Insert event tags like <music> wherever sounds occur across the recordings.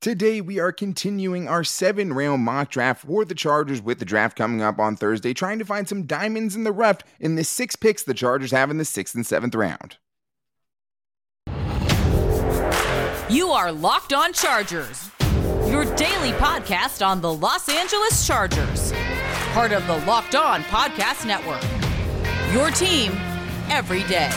Today, we are continuing our seven round mock draft for the Chargers with the draft coming up on Thursday, trying to find some diamonds in the rough in the six picks the Chargers have in the sixth and seventh round. You are Locked On Chargers, your daily podcast on the Los Angeles Chargers, part of the Locked On Podcast Network. Your team every day.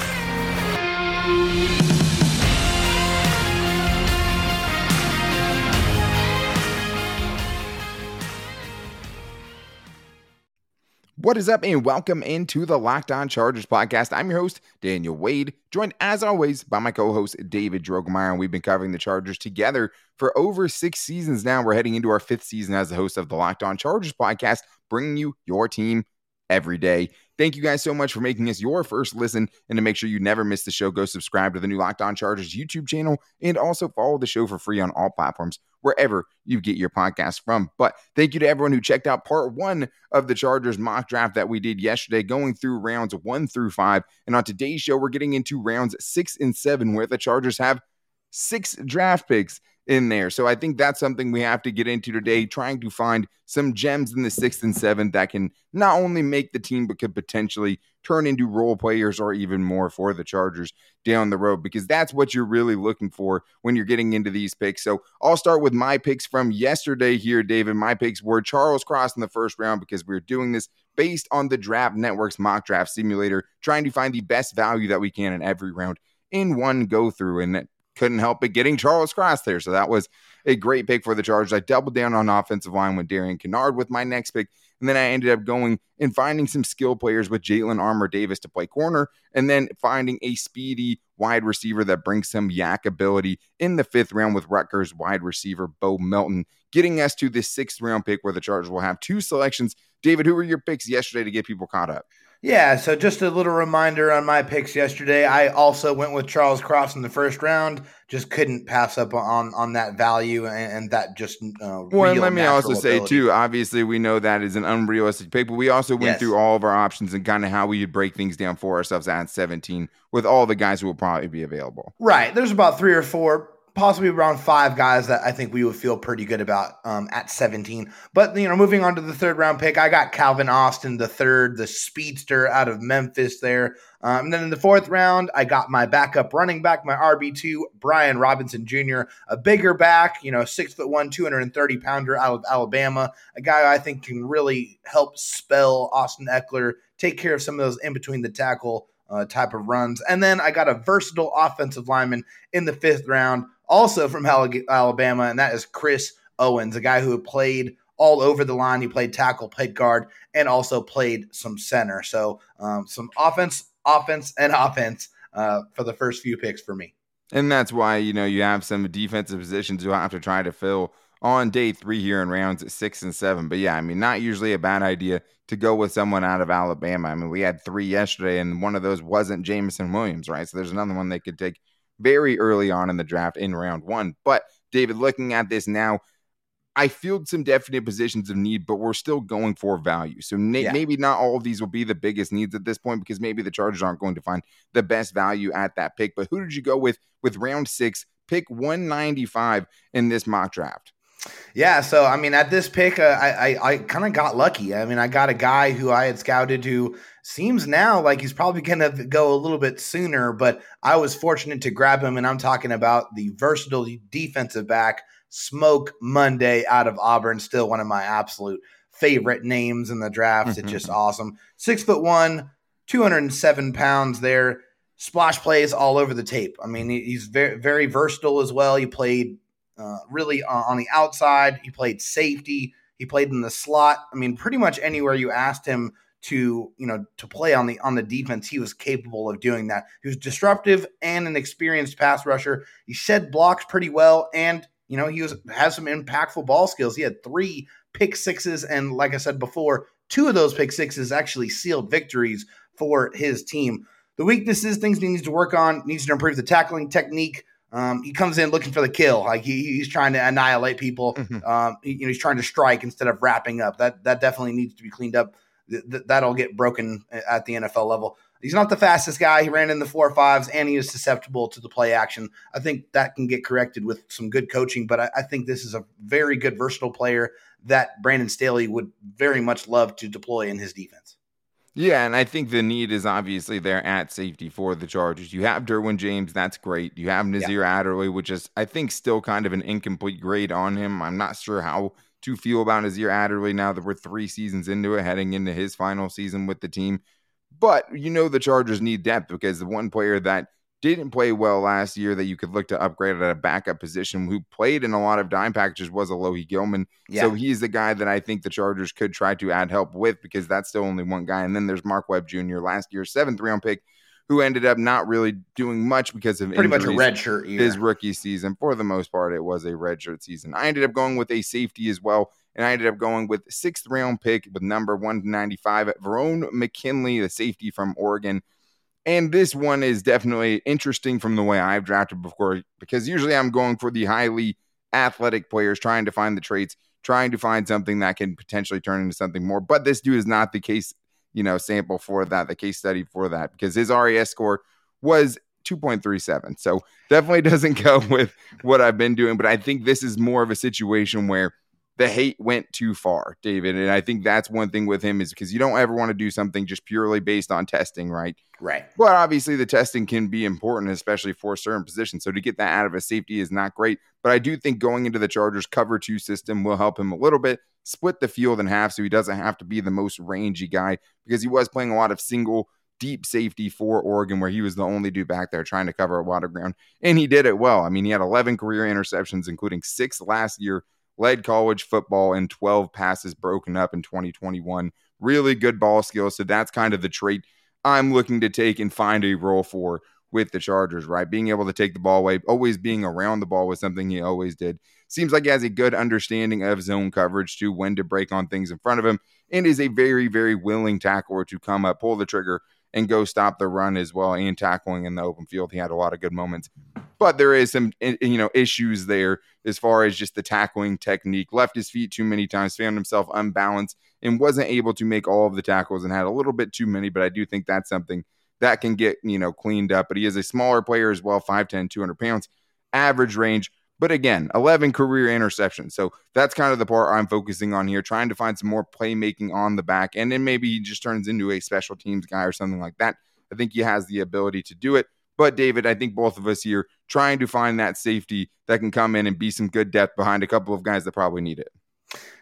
What is up, and welcome into the Locked On Chargers podcast. I'm your host, Daniel Wade, joined as always by my co host, David Drogemeyer. And we've been covering the Chargers together for over six seasons now. We're heading into our fifth season as the host of the Locked On Chargers podcast, bringing you your team every day. Thank you guys so much for making us your first listen. And to make sure you never miss the show, go subscribe to the new Locked On Chargers YouTube channel and also follow the show for free on all platforms wherever you get your podcast from. But thank you to everyone who checked out part one of the Chargers mock draft that we did yesterday, going through rounds one through five. And on today's show, we're getting into rounds six and seven, where the Chargers have six draft picks in there. So I think that's something we have to get into today, trying to find some gems in the sixth and seventh that can not only make the team, but could potentially turn into role players or even more for the Chargers down the road, because that's what you're really looking for when you're getting into these picks. So I'll start with my picks from yesterday here, David. My picks were Charles Cross in the first round because we we're doing this based on the Draft Network's mock draft simulator, trying to find the best value that we can in every round in one go through. And couldn't help but getting Charles Cross there. So that was a great pick for the Chargers. I doubled down on offensive line with Darian Kinnard with my next pick. And then I ended up going and finding some skill players with Jalyn Armour Davis to play corner, and then finding a speedy wide receiver that brings some YAC ability in the fifth round with Rutgers wide receiver Bo Melton, getting us to this sixth round pick where the Chargers will have two selections. David, who were your picks yesterday to get people caught up? Yeah, so just a little reminder on my picks yesterday. I also went with Charles Cross in the first round. Just couldn't pass up on on that value and, and that just. Uh, well, let me also ability. say too. Obviously, we know that is an unrealistic pick, but we also went yes. through all of our options and kind of how we would break things down for ourselves at 17 with all the guys who will probably be available. Right. There's about three or four possibly around five guys that I think we would feel pretty good about um, at 17. But, you know, moving on to the third round pick, I got Calvin Austin, the third, the speedster out of Memphis there. Um, and then in the fourth round, I got my backup running back, my RB2, Brian Robinson Jr., a bigger back, you know, six foot one, 230 pounder out of Alabama, a guy I think can really help spell Austin Ekeler, take care of some of those in between the tackle uh, type of runs. And then I got a versatile offensive lineman in the fifth round, also from Alabama, and that is Chris Owens, a guy who played all over the line. He played tackle, played guard, and also played some center. So um, some offense, offense, and <laughs> offense uh, for the first few picks for me. And that's why you know you have some defensive positions you have to try to fill on day three here in rounds six and seven. But yeah, I mean, not usually a bad idea to go with someone out of Alabama. I mean, we had three yesterday, and one of those wasn't Jameson Williams, right? So there's another one they could take very early on in the draft in round one. But David, looking at this now, I feel some definite positions of need, but we're still going for value. So na- yeah. maybe not all of these will be the biggest needs at this point because maybe the Chargers aren't going to find the best value at that pick. But who did you go with with round six, pick 195 in this mock draft? Yeah, so I mean, at this pick, uh, I I, I kind of got lucky. I mean, I got a guy who I had scouted who seems now like he's probably going to go a little bit sooner, but I was fortunate to grab him, and I'm talking about the versatile defensive back, Smoke Monday out of Auburn. Still one of my absolute favorite names in the draft. It's just awesome. Six foot one, 207 pounds there. Splash plays all over the tape. I mean, he's very, very versatile as well. He played uh, really on the outside. He played safety. He played in the slot. I mean, pretty much anywhere you asked him to, you know, to play on the on the defense, he was capable of doing that. He was disruptive and an experienced pass rusher. He shed blocks pretty well, and you know, he was has some impactful ball skills. He had three pick sixes, and like I said before, two of those pick sixes actually sealed victories for his team. The weaknesses, things he needs to work on, needs to improve the tackling technique. Um, he comes in looking for the kill, like he, he's trying to annihilate people. Mm-hmm. Um, he, you know, he's trying to strike instead of wrapping up. That that definitely needs to be cleaned up. Th- th- that'll get broken at the NFL level. He's not the fastest guy. He ran in the four fives and he is susceptible to the play action. I think that can get corrected with some good coaching, but I, I think this is a very good, versatile player that Brandon Staley would very much love to deploy in his defense. Yeah, and I think the need is obviously there at safety for the Chargers. You have Derwin James, that's great. You have Nasir yeah. Adderley, which is I think still kind of an incomplete grade on him. I'm not sure how to feel about Nasir Adderley now that we're three seasons into it, heading into his final season with the team. But you know the Chargers need depth because the one player that didn't play well last year that you could look to upgrade at a backup position who played in a lot of dime packages was Alohi Gilman. Yeah. So he's the guy that I think the Chargers could try to add help with because that's still only one guy. And then there's Mark Webb Jr. last year, seventh round pick, who ended up not really doing much because of pretty much a red shirt year. his rookie season. For the most part, it was a red shirt season. I ended up going with a safety as well. And I ended up going with sixth round pick with number 195, Verone McKinley, the safety from Oregon. And this one is definitely interesting from the way I've drafted before, because usually I'm going for the highly athletic players, trying to find the traits, trying to find something that can potentially turn into something more. But this dude is not the case, you know, sample for that, the case study for that, because his RAS score was 2.37. So definitely <laughs> doesn't go with what I've been doing. But I think this is more of a situation where the hate went too far, David. And I think that's one thing with him is because you don't ever want to do something just purely based on testing, right? Right. But obviously, the testing can be important, especially for certain positions. So to get that out of a safety is not great. But I do think going into the Chargers cover two system will help him a little bit, split the field in half so he doesn't have to be the most rangy guy because he was playing a lot of single deep safety for Oregon, where he was the only dude back there trying to cover a lot of ground. And he did it well. I mean, he had 11 career interceptions, including six last year led college football in 12 passes broken up in 2021. Really good ball skills. So that's kind of the trait I'm looking to take and find a role for with the Chargers, right? Being able to take the ball away, always being around the ball was something he always did. Seems like he has a good understanding of zone coverage too, when to break on things in front of him, and is a very, very willing tackler to come up, pull the trigger, and go stop the run as well and tackling in the open field. He had a lot of good moments, but there is some you know issues there as far as just the tackling technique. Left his feet too many times, found himself unbalanced, and wasn't able to make all of the tackles and had a little bit too many. But I do think that's something that can get you know cleaned up. But he is a smaller player as well, 5'10", 200 pounds, average range. But again, 11 career interceptions. So that's kind of the part I'm focusing on here, trying to find some more playmaking on the back. And then maybe he just turns into a special teams guy or something like that. I think he has the ability to do it. But David, I think both of us here trying to find that safety that can come in and be some good depth behind a couple of guys that probably need it.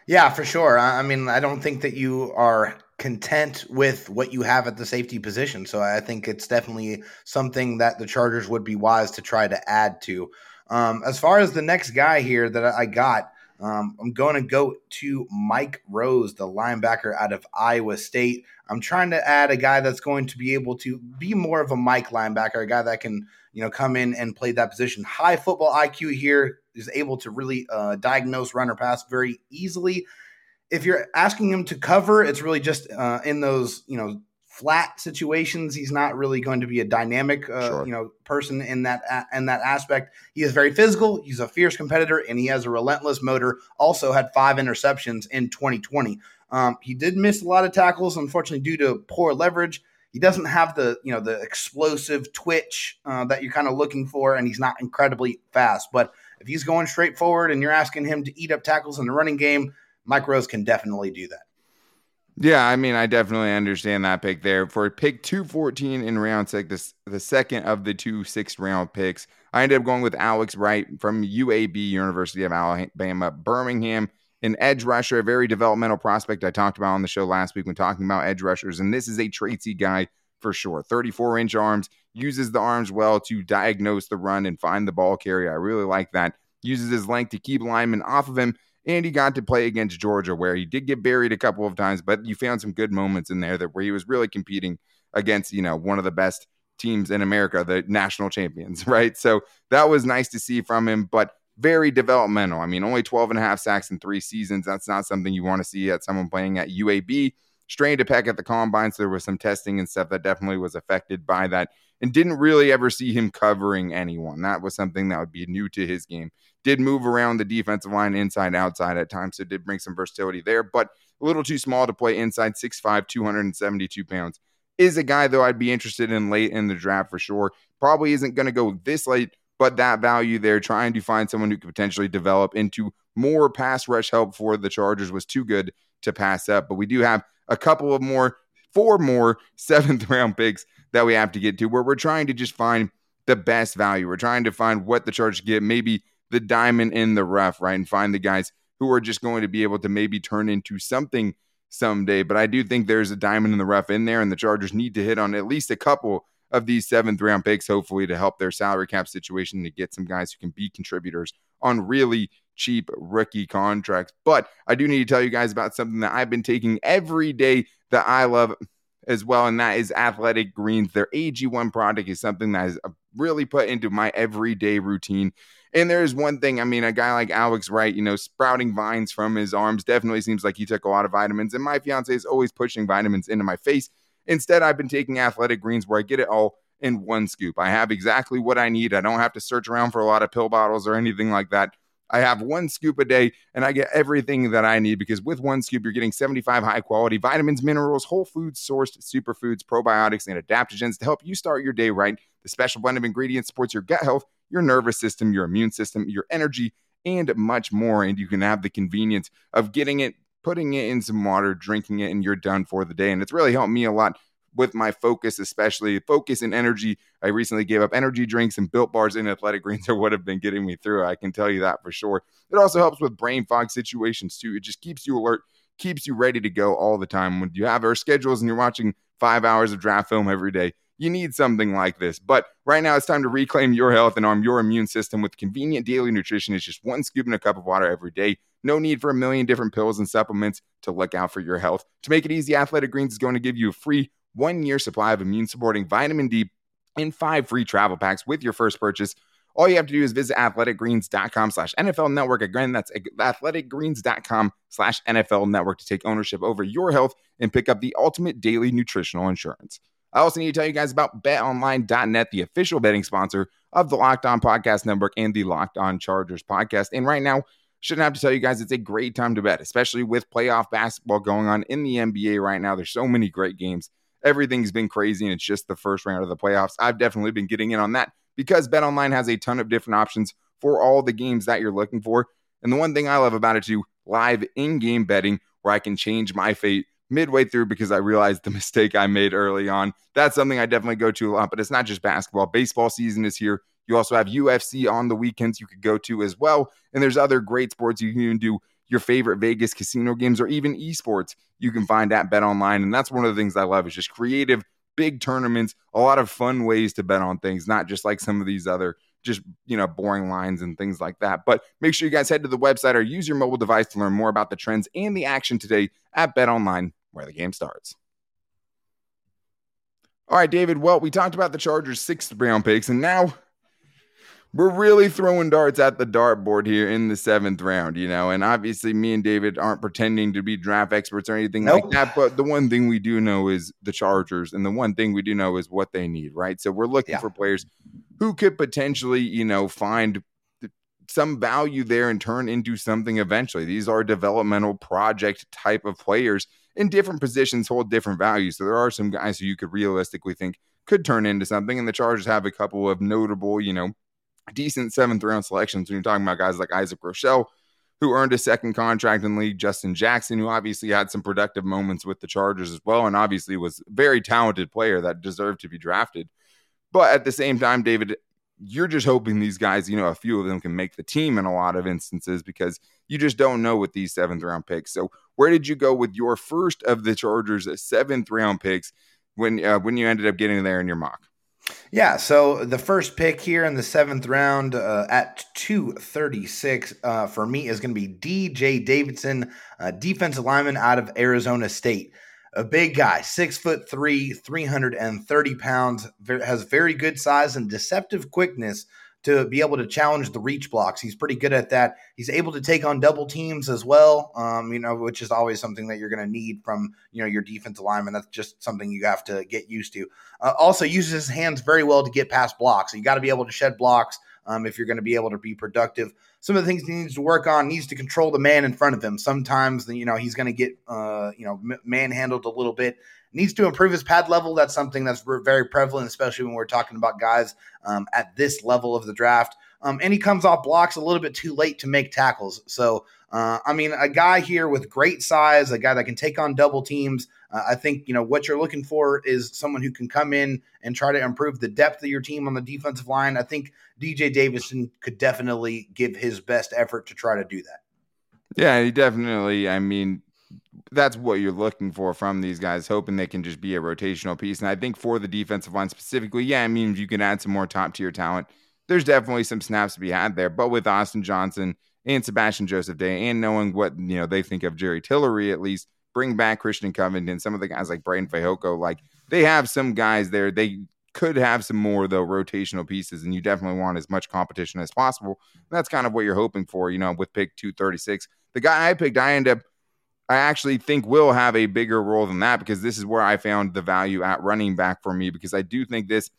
Yeah, for sure. I mean, I don't think that you are content with what you have at the safety position. So I think it's definitely something that the Chargers would be wise to try to add to. Um, as far as the next guy here that I got, um, I'm going to go to Mike Rose, the linebacker out of Iowa State. I'm trying to add a guy that's going to be able to be more of a Mike linebacker, a guy that can, you know, come in and play that position. High football IQ here is able to really uh, diagnose runner pass very easily. If you're asking him to cover, it's really just uh, in those, you know, flat situations. He's not really going to be a dynamic, uh, sure. you know, person in that in that aspect. He is very physical. He's a fierce competitor, and he has a relentless motor. Also, had five interceptions in 2020. Um, he did miss a lot of tackles, unfortunately, due to poor leverage. He doesn't have the you know the explosive twitch uh, that you're kind of looking for, and he's not incredibly fast. But if he's going straight forward and you're asking him to eat up tackles in the running game, Mike Rose can definitely do that. Yeah, I mean, I definitely understand that pick there. For pick 214 in round six, the, the second of the two sixth round picks, I ended up going with Alex Wright from UAB, University of Alabama, Birmingham, an edge rusher, a very developmental prospect I talked about on the show last week when talking about edge rushers. And this is a traitsy guy for sure. 34 inch arms, uses the arms well to diagnose the run and find the ball carrier. I really like that. Uses his length to keep linemen off of him and he got to play against Georgia, where he did get buried a couple of times, but you found some good moments in there that where he was really competing against, you know, one of the best teams in America, the national champions, <laughs> right? So that was nice to see from him, but very developmental. I mean, only 12 and a half sacks in three seasons. That's not something you want to see at someone playing at UAB. Strained a pec at the combine, so there was some testing and stuff that definitely was affected by that and didn't really ever see him covering anyone. That was something that would be new to his game. Did move around the defensive line inside outside at times, so did bring some versatility there, but a little too small to play inside 6'5, 272 pounds. is a guy though I'd be interested in late in the draft for sure. Probably isn't going to go this late, but that value there, trying to find someone who could potentially develop into more pass rush help for the Chargers was too good to pass up. But we do have a couple of more, four more seventh round picks that we have to get to where we're trying to just find the best value. We're trying to find what the Chargers get, maybe the diamond in the rough, right? And find the guys who are just going to be able to maybe turn into something someday. But I do think there's a diamond in the rough in there, and the Chargers need to hit on at least a couple of these seventh round picks, hopefully, to help their salary cap situation to get some guys who can be contributors on really cheap rookie contracts. But I do need to tell you guys about something that I've been taking every day that I love as well, and that is Athletic Greens. Their AG1 product is something that is uh, really put into my everyday routine. And there is one thing, I mean, a guy like Alex Wright, you know, sprouting vines from his arms definitely seems like he took a lot of vitamins. And my fiance is always pushing vitamins into my face. Instead, I've been taking athletic greens where I get it all in one scoop. I have exactly what I need. I don't have to search around for a lot of pill bottles or anything like that. I have one scoop a day and I get everything that I need because with one scoop, you're getting 75 high quality vitamins, minerals, whole foods sourced superfoods, probiotics, and adaptogens to help you start your day right. The special blend of ingredients supports your gut health, your nervous system, your immune system, your energy, and much more. And you can have the convenience of getting it, putting it in some water, drinking it, and you're done for the day. And it's really helped me a lot with my focus, especially focus and energy. I recently gave up energy drinks and built bars and athletic greens <laughs> are what have been getting me through. I can tell you that for sure. It also helps with brain fog situations too. It just keeps you alert, keeps you ready to go all the time. When you have our schedules and you're watching five hours of draft film every day, you need something like this. But right now, it's time to reclaim your health and arm your immune system with convenient daily nutrition. It's just one scoop in a cup of water every day. No need for a million different pills and supplements to look out for your health. To make it easy, Athletic Greens is going to give you a free one year supply of immune supporting vitamin D and five free travel packs with your first purchase. All you have to do is visit athleticgreens.com slash NFL network. Again, that's athleticgreens.com slash NFL network to take ownership over your health and pick up the ultimate daily nutritional insurance. I also need to tell you guys about betonline.net, the official betting sponsor of the Locked On Podcast Network and the Locked On Chargers podcast. And right now, shouldn't have to tell you guys it's a great time to bet, especially with playoff basketball going on in the NBA right now. There's so many great games everything's been crazy and it's just the first round of the playoffs. I've definitely been getting in on that because BetOnline has a ton of different options for all the games that you're looking for. And the one thing I love about it too, live in-game betting where I can change my fate midway through because I realized the <laughs> mistake I made early on. That's something I definitely go to a lot, but it's not just basketball. Baseball season is here. You also have UFC on the weekends you could go to as well. And there's other great sports you can even do your favorite Vegas casino games or even esports you can find at Bet Online. And that's one of the things I love is just creative, big tournaments, a lot of fun ways to bet on things, not just like some of these other just you know boring lines and things like that. But make sure you guys head to the website or use your mobile device to learn more about the trends and the action today at Bet Online, where the game starts. All right, David. Well, we talked about the Chargers' sixth round picks, and now we're really throwing darts at the dartboard here in the seventh round, you know. And obviously, me and David aren't pretending to be draft experts or anything nope. like that. But the one thing we do know is the Chargers, and the one thing we do know is what they need, right? So we're looking yeah. for players who could potentially, you know, find some value there and turn into something eventually. These are developmental project type of players in different positions, hold different values. So there are some guys who you could realistically think could turn into something. And the Chargers have a couple of notable, you know, decent seventh round selections when you're talking about guys like Isaac Rochell, who earned a second contract in league, Justin Jackson, who obviously had some productive moments with the Chargers as well, and obviously was a very talented player that deserved to be drafted. But at the same time, David, you're just hoping these guys, you know, a few of them can make the team in a lot of instances because you just don't know with these seventh round picks. So, where did you go with your first of the Chargers' seventh round picks when uh, when you ended up getting there in your mock? Yeah, so the first pick here in the seventh round uh, at 236 uh, for me is going to be DJ Davidson, uh, defensive lineman out of Arizona State. A big guy, six foot three, 330 pounds, has very good size and deceptive quickness to be able to challenge the reach blocks. He's pretty good at that. He's able to take on double teams as well, um, you know, which is always something that you're going to need from, you know, your defensive lineman. That's just something you have to get used to. Uh, also uses his hands very well to get past blocks. You got to be able to shed blocks um, if you're going to be able to be productive. Some of the things he needs to work on needs to control the man in front of him. Sometimes, you know, he's going to get, uh, you know, manhandled a little bit. Needs to improve his pad level. That's something that's very prevalent, especially when we're talking about guys um, at this level of the draft. Um, and he comes off blocks a little bit too late to make tackles. So, uh, I mean, a guy here with great size, a guy that can take on double teams. Uh, I think you know what you're looking for is someone who can come in and try to improve the depth of your team on the defensive line. I think DJ Davidson could definitely give his best effort to try to do that. Yeah, he definitely. I mean, that's what you're looking for from these guys, hoping they can just be a rotational piece. And I think for the defensive line specifically, yeah, I mean, if you can add some more top tier talent, there's definitely some snaps to be had there. But with Austin Johnson and Sebastian Joseph Day, and knowing what you know they think of Jerry Tillery, at least bring back Christian Covington, some of the guys like Breiden Fehoko, like they have some guys there. They could have some more though rotational pieces, and you definitely want as much competition as possible. And that's kind of what you're hoping for, you know, with pick 236. The guy I picked, I end up I actually think will have a bigger role than that because this is where I found the value at running back for me because I do think this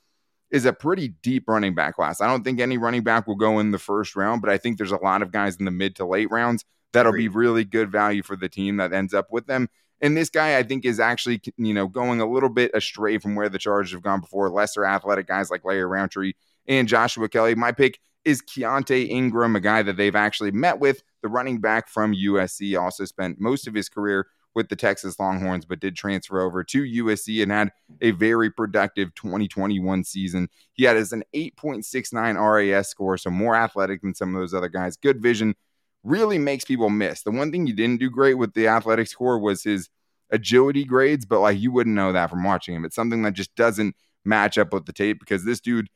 is a pretty deep running back class. I don't think any running back will go in the first round, but I think there's a lot of guys in the mid to late rounds that'll be really good value for the team that ends up with them. And this guy, I think, is actually, you know, going a little bit astray from where the Chargers have gone before. Lesser athletic guys like Larry Rountree and Joshua Kelley. My pick is Keaontay Ingram, a guy that they've actually met with, the running back from USC. Also spent most of his career with the Texas Longhorns, but did transfer over to USC and had a very productive 2021 season. He had as an 8.69 RAS score, so more athletic than some of those other guys. Good vision, really makes people miss. The one thing he didn't do great with the athletic score was his agility grades, but like you wouldn't know that from watching him. It's something that just doesn't match up with the tape because this dude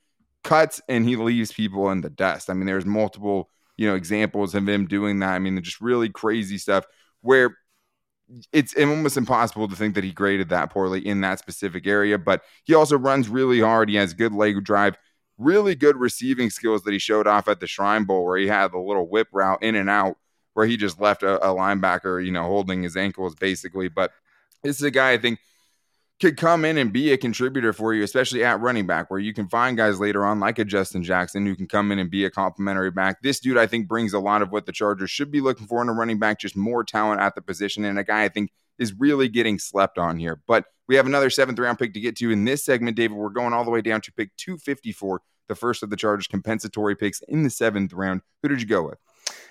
cuts and he leaves people in the dust. I mean, there's multiple, you know, examples of him doing that. I mean, just really crazy stuff where it's almost impossible to think that he graded that poorly in that specific area, but he also runs really hard. He has good leg drive really good receiving skills that he showed off at the Shrine Bowl, where he had the little whip route in and out, where he just left a, a linebacker, you know, holding his ankles basically. But this is a guy I think could come in and be a contributor for you, especially at running back, where you can find guys later on like a Justin Jackson who can come in and be a complimentary back. This dude, I think, brings a lot of what the Chargers should be looking for in a running back, just more talent at the position, and a guy I think is really getting slept on here. But we have another seventh round pick to get to in this segment, David. We're going all the way down to pick 254, the first of the Chargers compensatory picks in the seventh round. Who did you go with?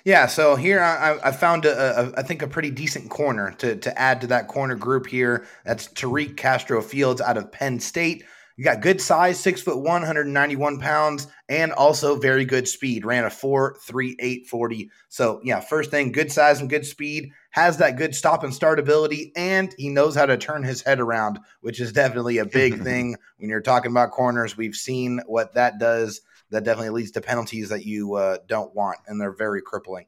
Yeah, so here I, I found a, a, I think a pretty decent corner to to add to that corner group here. That's Tariq Castro Fields out of Penn State. You got good size, six foot one, 191 pounds, and also very good speed. Ran a four three eight forty. So yeah, first thing, good size and good speed. Has that good stop and start ability, and he knows how to turn his head around, which is definitely a big <laughs> thing when you're talking about corners. We've seen what that does. That definitely leads to penalties that you uh, don't want, and they're very crippling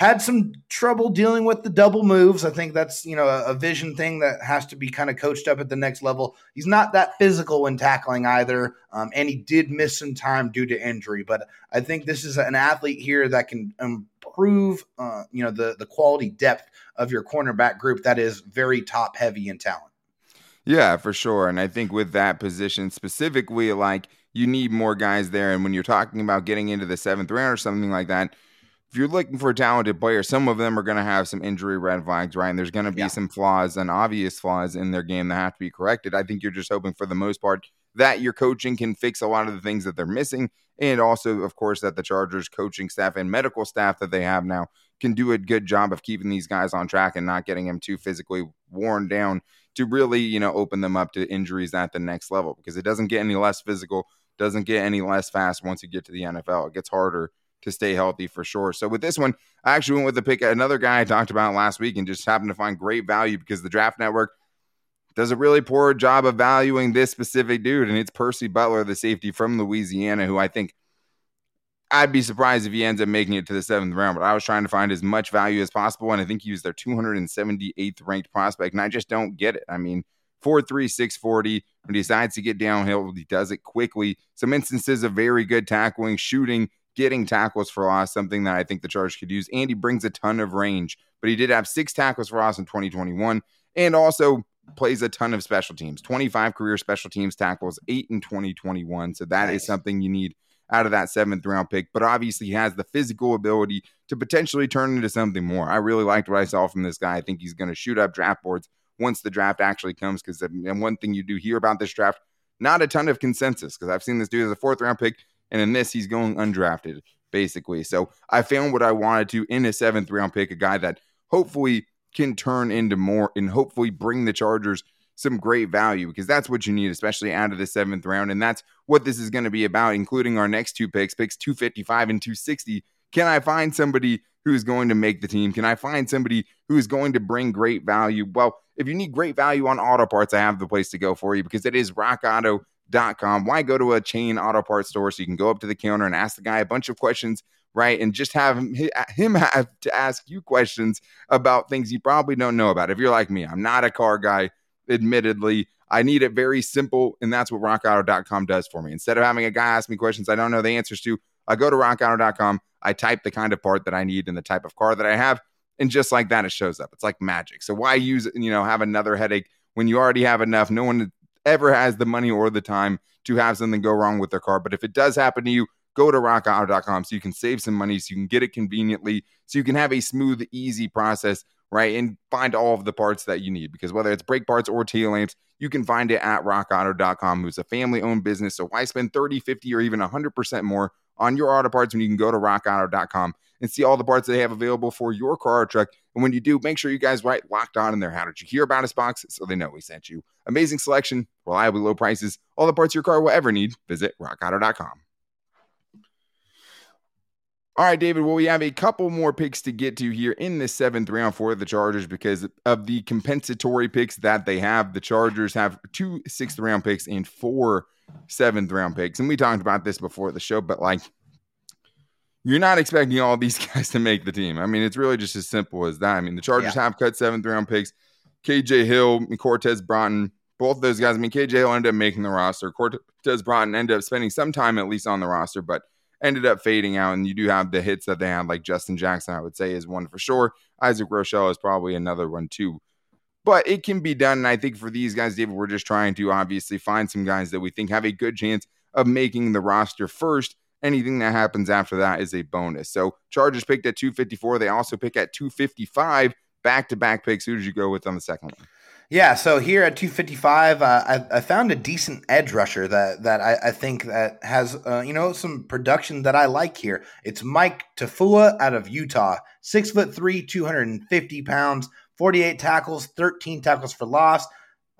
had some trouble dealing with the double moves. I think that's you know a, a, vision thing that has to be kind of coached up at the next level. He's not that physical when tackling either, um, and he did miss some time due to injury. But I think this is an athlete here that can improve uh, you know the the quality depth of your cornerback group that is very top heavy in talent. Yeah, for sure. And I think with that position specifically, like you need more guys there. And when you're talking about getting into the seventh round or something like that if you're looking for a talented player, some of them are going to have some injury red flags, right? And there's going to be yeah. some flaws and obvious flaws in their game that have to be corrected. I think you're just hoping for the most part that your coaching can fix a lot of the things that they're missing. And also, of course, that the Chargers coaching staff and medical staff that they have now can do a good job of keeping these guys on track and not getting them too physically worn down to really, you know, open them up to injuries at the next level because it doesn't get any less physical, doesn't get any less fast once you get to the NFL. It gets harder to stay healthy for sure. So with this one, I actually went with the pick another guy I talked about last week and just happened to find great value because the draft network does a really poor job of valuing this specific dude. And it's Percy Butler, the safety from Louisiana, who I think I'd be surprised if he ends up making it to the seventh round. But I was trying to find as much value as possible. And I think he was their 278th ranked prospect. And I just don't get it. I mean, 4 3, 640. When he decides to get downhill, he does it quickly. Some instances of very good tackling, shooting, getting tackles for loss, something that I think the Chargers could use. And he brings a ton of range, but he did have six tackles for loss in 2021 and also plays a ton of special teams 25 career special teams tackles, eight in 2021. So that nice. is something you need out of that seventh round pick, but obviously he has the physical ability to potentially turn into something more. I really liked what I saw from this guy. I think he's going to shoot up draft boards once the draft actually comes. Because um, and one thing you do hear about this draft, not a ton of consensus. Because I've seen this dude as a fourth round pick, and in this he's going undrafted basically. So I found what I wanted to in a seventh round pick, a guy that hopefully can turn into more and hopefully bring the Chargers some great value because that's what you need, especially out of the seventh round. And that's what this is going to be about, including our next two picks, picks 255 and 260. Can I find somebody who's going to make the team? Can I find somebody who's going to bring great value? Well, if you need great value on auto parts, I have the place to go for you because it is rockauto.com. Why go to a chain auto parts store so you can go up to the counter and ask the guy a bunch of questions right? And just have him, him have to ask you questions about things you probably don't know about. If you're like me, I'm not a car guy admittedly. I need it very simple, and that's what rockauto.com does for me. Instead of having a guy ask me questions I don't know the answers to, I go to rockauto.com, I type the kind of part that I need and the type of car that I have, and just like that, it shows up. It's like magic. So why use, you know, have another headache when you already have enough? No one ever has the money or the time to have something go wrong with their car. But if it does happen to you, go to rockauto.com so you can save some money, so you can get it conveniently, so you can have a smooth, easy process right? And find all of the parts that you need because whether it's brake parts or tail lamps, you can find it at rockauto.com, who's a family owned business. So why spend 30, 50, or even 100% more on your auto parts when you can go to rockauto.com and see all the parts they have available for your car or truck? And when you do, make sure you guys write locked on in there. How did you hear about us box so they know we sent you? Amazing selection, reliably low prices, all the parts your car will ever need. Visit rockauto.com. All right, David. Well, we have a couple more picks to get to here in the seventh round for the Chargers because of the compensatory picks that they have. The Chargers have two sixth round picks and four seventh round picks. And we talked about this before the show, but like, you're not expecting all these <laughs> guys to make the team. I mean, it's really just as simple as that. I mean, the Chargers yeah. have cut seventh round picks. KJ Hill and Cortez Broughton, both of those guys. I mean, KJ Hill ended up making the roster. Cortez Broughton ended up spending some time at least on the roster, but ended up fading out. And you do have the hits that they had, like Justin Jackson, I would say is one for sure. Isaac Rochell is probably another one too. But it can be done. And I think for these guys, David, we're just trying to obviously find some guys that we think have a good chance of making the roster first. Anything that happens after that is a bonus. So Chargers picked at 254. They also pick at 255. Back to back picks. Who did you go with on the second one? Yeah, so here at 255, uh, I, I, found a decent edge rusher that that I, I think that has uh, you know some production that I like here. It's Mika Tafua out of Utah, six foot three, 250 pounds, 48 tackles, 13 tackles for loss,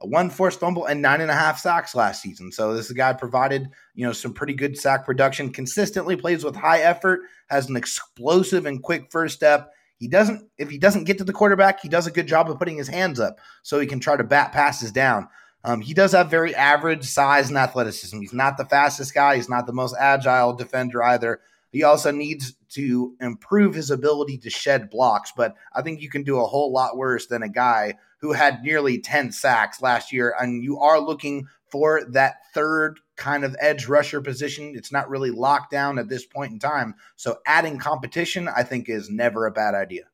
one forced fumble, and nine and a half sacks last season. So this guy provided you know some pretty good sack production. Consistently plays with high effort, has an explosive and quick first step he doesn't, if he doesn't get to the quarterback, he does a good job of putting his hands up so he can try to bat passes down. Um, he does have very average size and athleticism. He's not the fastest guy. He's not the most agile defender either. He also needs to improve his ability to shed blocks, but I think you can do a whole lot worse than a guy who had nearly 10 sacks last year. And you are looking for that third kind of edge rusher position. It's not really locked down at this point in time. So adding competition, I think, is never a bad idea.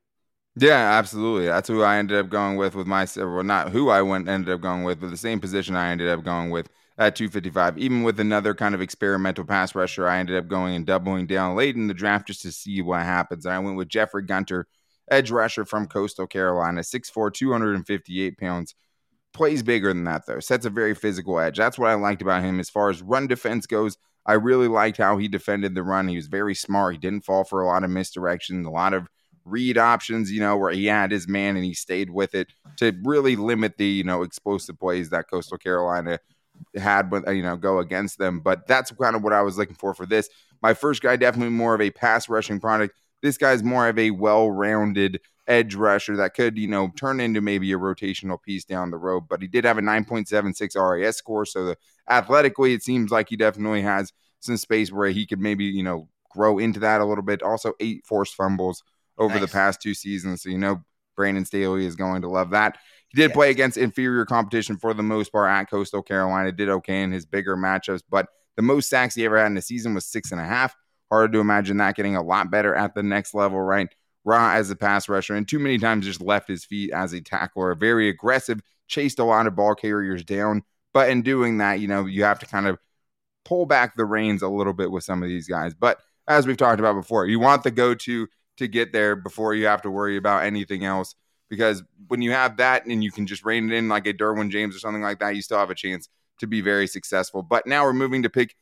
Yeah, absolutely. That's who I ended up going with with my well, not who I went ended up going with, but the same position I ended up going with at 255. Even with another kind of experimental pass rusher, I ended up going and doubling down late in the draft just to see what happens. I went with Jeffrey Gunter, edge rusher from Coastal Carolina, 6'4, 258 pounds plays bigger than that though. Sets a very physical edge. That's what I liked about him as far as run defense goes. I really liked how he defended the run. He was very smart. He didn't fall for a lot of misdirection, a lot of read options, you know, where he had his man and he stayed with it to really limit the, you know, explosive plays that Coastal Carolina had with, you know, go against them. But that's kind of what I was looking for for this. My first guy, definitely more of a pass rushing product. This guy's more of a well rounded edge rusher that could, you know, turn into maybe a rotational piece down the road. But he did have a 9.76 RAS score. So the, athletically, it seems like he definitely has some space where he could maybe, you know, grow into that a little bit. Also, eight forced fumbles over nice. the past two seasons. So, you know, Brandon Staley is going to love that. He did yes. play against inferior competition for the most part at Coastal Carolina. Did okay in his bigger matchups, but the most sacks he ever had in a season was six and a half. Hard to imagine that getting a lot better at the next level, right? Raw as a pass rusher and too many times just left his feet as a tackler. Very aggressive, chased a lot of ball carriers down. But in doing that, you know, you have to kind of pull back the reins a little bit with some of these guys. But as we've talked about before, you want the go to to get there before you have to worry about anything else. Because when you have that and you can just rein it in like a Derwin James or something like that, you still have a chance to be very successful. But now we're moving to pick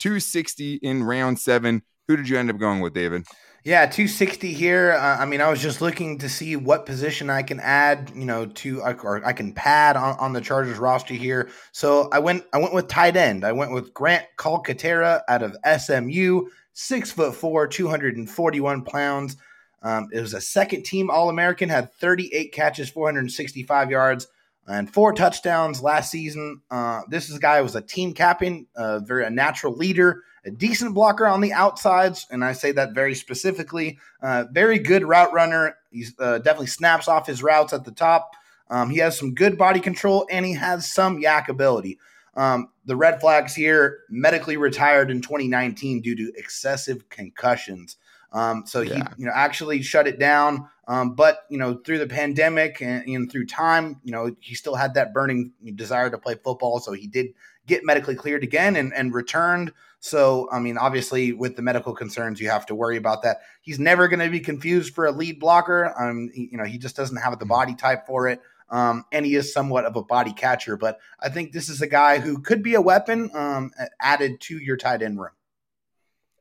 260 in round seven. Who did you end up going with, David? Yeah, 260 here. Uh, I mean, I was just looking to see what position I can add, you know, to or I can pad on, on the Chargers roster here. So I went I went with tight end. I went with Grant Calcaterra out of SMU, six foot four, 241 pounds. Um, it was a second team All American, had 38 catches, 465 yards, and four touchdowns last season. Uh, this is a guy who was a team captain, uh, very a natural leader a decent blocker on the outsides, and I say that very specifically. Uh, very good route runner. He uh, definitely snaps off his routes at the top. Um, he has some good body control, and he has some YAC ability. Um, the red flags here medically retired in 2019 due to excessive concussions. Um, so he, you know, actually shut it down. Um, but you know, through the pandemic and, and, through time, you know, he still had that burning desire to play football. So he did get medically cleared again and, and returned. So, I mean, obviously, with the medical concerns, you have to worry about that. He's never going to be confused for a lead blocker. Um, he, you know, he just doesn't have the mm-hmm. body type for it. Um, and he is somewhat of a body catcher. But I think this is a guy who could be a weapon um, added to your tight end room.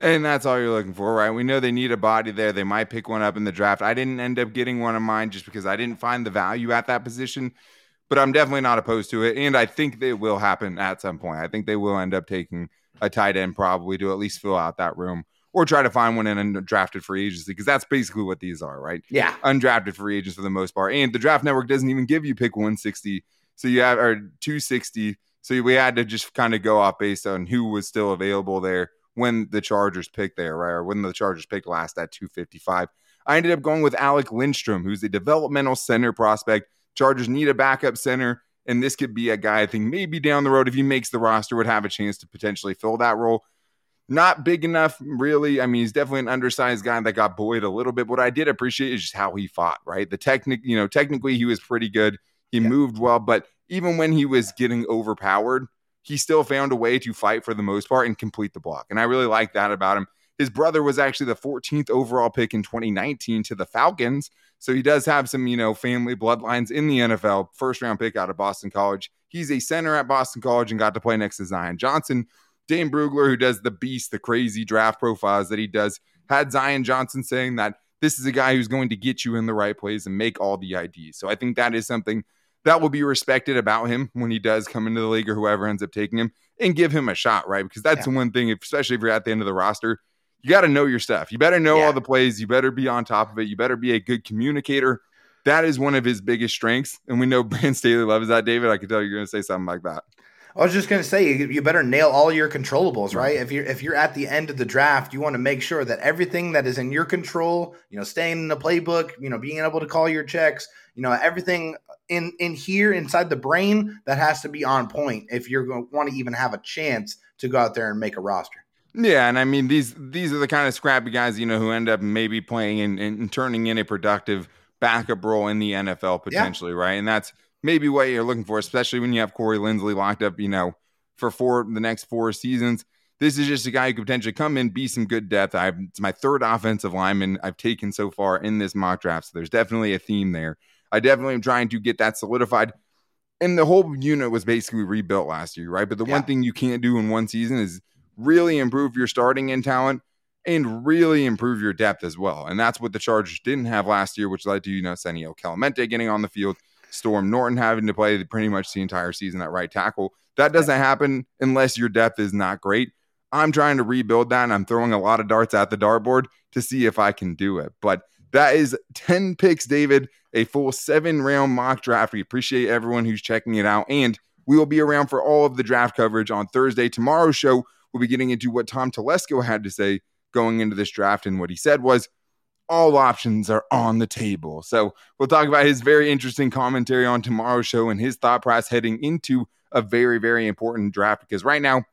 And that's all you're looking for, right? We know they need a body there. They might pick one up in the draft. I didn't end up getting one of mine just because I didn't find the value at that position, but I'm definitely not opposed to it. And I think they will happen at some point. I think they will end up taking a tight end probably to at least fill out that room or try to find one in undrafted free agency because that's basically what these are, right? Yeah. Undrafted free agents for the most part. And the draft network doesn't even give you pick 160. So you have, or 260. So we had to just kind of go off based on who was still available there when the Chargers picked there, right? Or when the Chargers picked last at 255. I ended up going with Alec Lindstrom, who's a developmental center prospect. Chargers need a backup center. And this could be a guy I think maybe down the road, if he makes the roster, would have a chance to potentially fill that role. Not big enough, really. I mean, he's definitely an undersized guy that got buoyed a little bit. What I did appreciate is just how he fought, right? The technique, you know, technically he was pretty good. He yeah. moved well, but even when he was getting overpowered, he still found a way to fight for the most part and complete the block. And I really like that about him. His brother was actually the 14th overall pick in 2019 to the Falcons. So he does have some, you know, family bloodlines in the NFL. First round pick out of Boston College. He's a center at Boston College and got to play next to Zion Johnson. Dane Brugler, who does the beast, the crazy draft profiles that he does, had Zion Johnson saying that this is a guy who's going to get you in the right place and make all the IDs. So I think that is something that will be respected about him when he does come into the league or whoever ends up taking him and give him a shot, right? Because that's yeah. the one thing, especially if you're at the end of the roster, you got to know your stuff. You better know yeah. all the plays. You better be on top of it. You better be a good communicator. That is one of his biggest strengths. And we know <laughs> Brandon Staley loves that, David. I can tell you're going to say something like that. I was just going to say you better nail all your controllables, right? Mm-hmm. If you're if you're at the end of the draft, you want to make sure that everything that is in your control, you know, staying in the playbook, you know, being able to call your checks, you know, everything in in here inside the brain that has to be on point if you're going to want to even have a chance to go out there and make a roster. Yeah, and I mean these these are the kind of scrappy guys you know who end up maybe playing and, and turning in a productive backup role in the NFL potentially, yeah. right? And that's maybe what you're looking for, especially when you have Corey Linsley locked up, you know, for four the next four seasons. This is just a guy who could potentially come in, be some good depth. I've it's my third offensive lineman I've taken so far in this mock draft, so there's definitely a theme there. I definitely am trying to get that solidified. And the whole unit was basically rebuilt last year, right? But the yeah. one thing you can't do in one season is really improve your starting in talent and really improve your depth as well. And that's what the Chargers didn't have last year, which led to, you know, Senio Kelemete getting on the field, Storm Norton having to play pretty much the entire season at right tackle. That doesn't happen unless your depth is not great. I'm trying to rebuild that and I'm throwing a lot of darts at the dartboard to see if I can do it. But that is 10 picks, David, a full seven round mock draft. We appreciate everyone who's checking it out. And we will be around for all of the draft coverage on Thursday. Tomorrow's show, We'll be getting into what Tom Telesco had to say going into this draft. And what he said was, all options are on the table. So we'll talk about his very interesting commentary on tomorrow's show and his thought process heading into a very, very important draft because right now,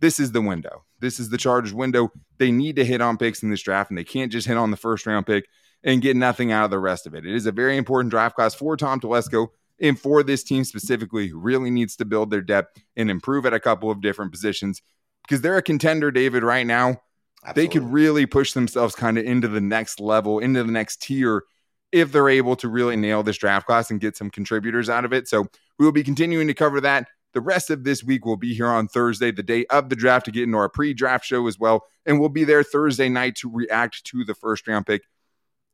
this is the window. This is the Chargers window. They need to hit on picks in this draft, and they can't just hit on the first round pick and get nothing out of the rest of it. It is a very important draft class for Tom Telesco and for this team specifically, who really needs to build their depth and improve at a couple of different positions because they're a contender, David, right now. Absolutely. They could really push themselves kind of into the next level, into the next tier if they're able to really nail this draft class and get some contributors out of it. So we will be continuing to cover that. The rest of this week will be here on Thursday, the day of the draft, to get into our pre draft show as well. And we'll be there Thursday night to react to the first round pick.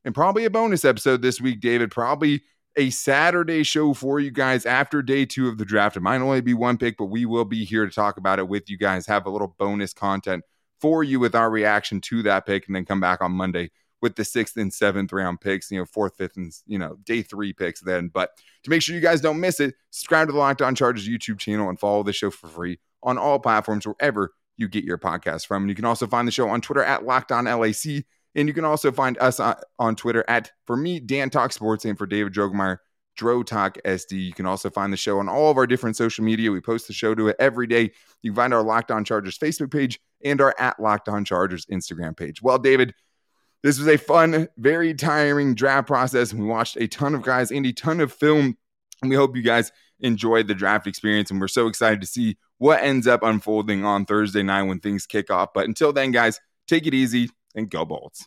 And probably a bonus episode this week, David. Probably a Saturday show for you guys after day two of the draft. It might only be one pick, but we will be here to talk about it with you guys, have a little bonus content for you with our reaction to that pick, and then come back on Monday with the sixth and seventh round picks, you know, fourth, fifth, and you know, day three picks then. But to make sure you guys don't miss it, subscribe to the Locked On Chargers YouTube channel and follow the show for free on all platforms wherever you get your podcast from. And you can also find the show on Twitter at Locked On LAC. And you can also find us on, on Twitter at, for me, Dan Talk Sports, and for David Drogemeyer, Dro Talk SD. You can also find the show on all of our different social media. We post the show to it every day. You can find our Locked On Chargers Facebook page and our at Locked On Chargers Instagram page. Well, David, this was a fun, very tiring draft process. We watched a ton of guys and a ton of film. And we hope you guys enjoyed the draft experience. And we're so excited to see what ends up unfolding on Thursday night when things kick off. But until then, guys, take it easy and go Bolts.